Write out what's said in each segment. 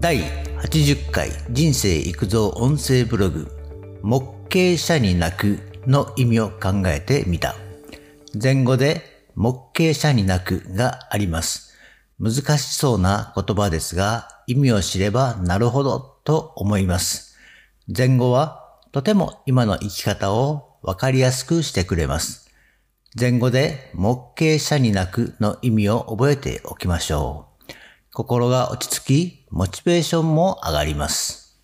第80回人生育造音声ブログ木形者に泣くの意味を考えてみた。前後で木形者に泣くがあります。難しそうな言葉ですが意味を知ればなるほどと思います。前後はとても今の生き方をわかりやすくしてくれます。前後で木形者に泣くの意味を覚えておきましょう。心が落ち着き、モチベーションも上がります。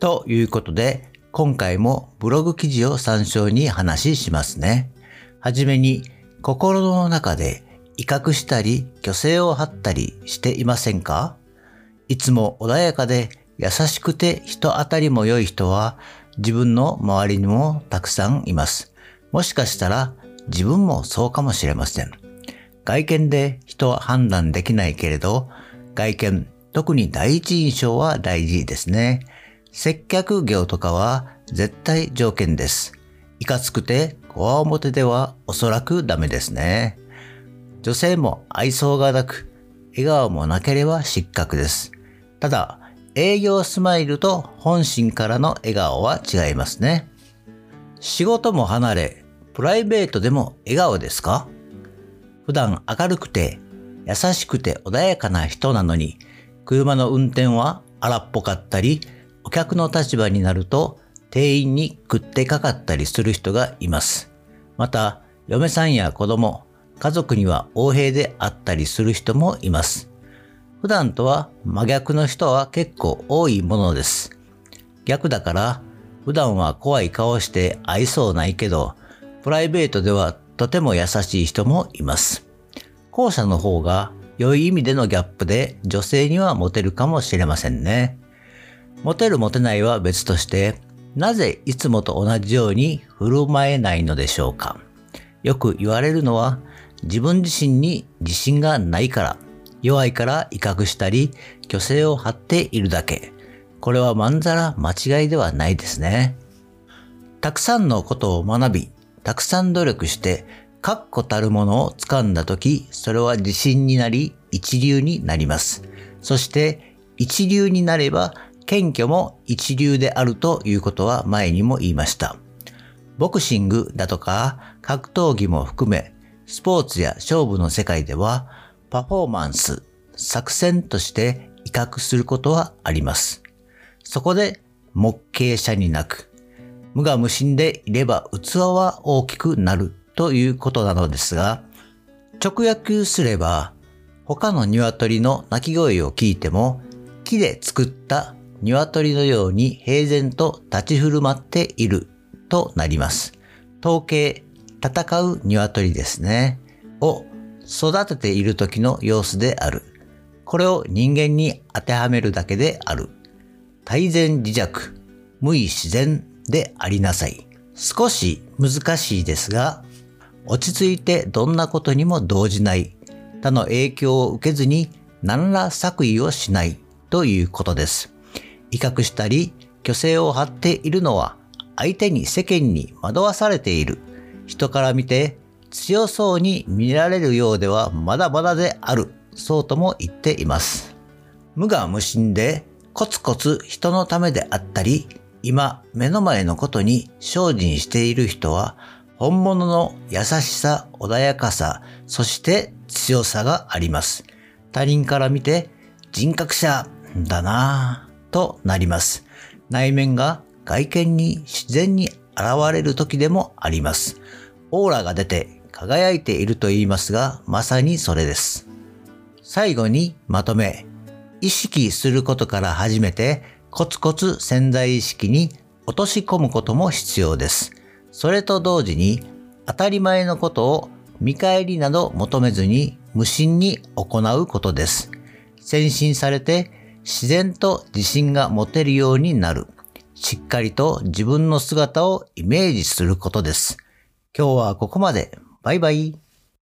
ということで、今回もブログ記事を参照に話しますね。はじめに、心の中で威嚇したり虚勢を張ったりしていませんか？いつも穏やかで優しくて人当たりも良い人は自分の周りにもたくさんいます。もしかしたら自分もそうかもしれません。外見で人は判断できないけれど、外見、特に第一印象は大事ですね。接客業とかは絶対条件です。いかつくて、こわ表ではおそらくダメですね。女性も愛想がなく、笑顔もなければ失格です。ただ、営業スマイルと本心からの笑顔は違いますね。仕事も離れ、プライベートでも笑顔ですか？普段明るくて優しくて穏やかな人なのに、車の運転は荒っぽかったり、お客の立場になると店員に食ってかかったりする人がいます。また、嫁さんや子供、家族には横平であったりする人もいます。普段とは真逆の人は結構多いものです。逆だから、普段は怖い顔して愛想ないけど、プライベートではとても優しい人もいます。後者の方が良い意味でのギャップで女性にはモテるかもしれませんね。モテるモテないは別として、なぜいつもと同じように振る舞えないのでしょうか。よく言われるのは、自分自身に自信がないから、弱いから威嚇したり、虚勢を張っているだけ。これはまんざら間違いではないですね。たくさんのことを学び、たくさん努力して、確固たるものを掴んだとき、それは自信になり、一流になります。そして、一流になれば、謙虚も一流であるということは前にも言いました。ボクシングだとか、格闘技も含め、スポーツや勝負の世界では、パフォーマンス、作戦として威嚇することはあります。そこで、目形者になく、無我無心でいれば器は大きくなるということなのですが、直訳すれば、他の鶏の鳴き声を聞いても、木で作った鶏のように平然と立ち振る舞っているとなります。統計、戦う鶏ですね。を育てている時の様子である。これを人間に当てはめるだけである。大然自弱、無意自然でありなさい。少し難しいですが、落ち着いてどんなことにも動じない、他の影響を受けずに何ら作為をしないということです。威嚇したり、虚勢を張っているのは、相手に世間に惑わされている。人から見て強そうに見られるようではまだまだである。そうとも言っています。無我無心でコツコツ人のためであったり、今目の前のことに精進している人は本物の優しさ、穏やかさ、そして強さがあります。他人から見て人格者だなぁとなります。内面が外見に自然に現れる時でもあります。オーラが出て輝いていると言いますが、まさにそれです。最後にまとめ、意識することから始めて、コツコツ潜在意識に落とし込むことも必要です。それと同時に、当たり前のことを見返りなど求めずに無心に行うことです。先進されて自然と自信が持てるようになる。しっかりと自分の姿をイメージすることです。今日はここまで。バイバイ。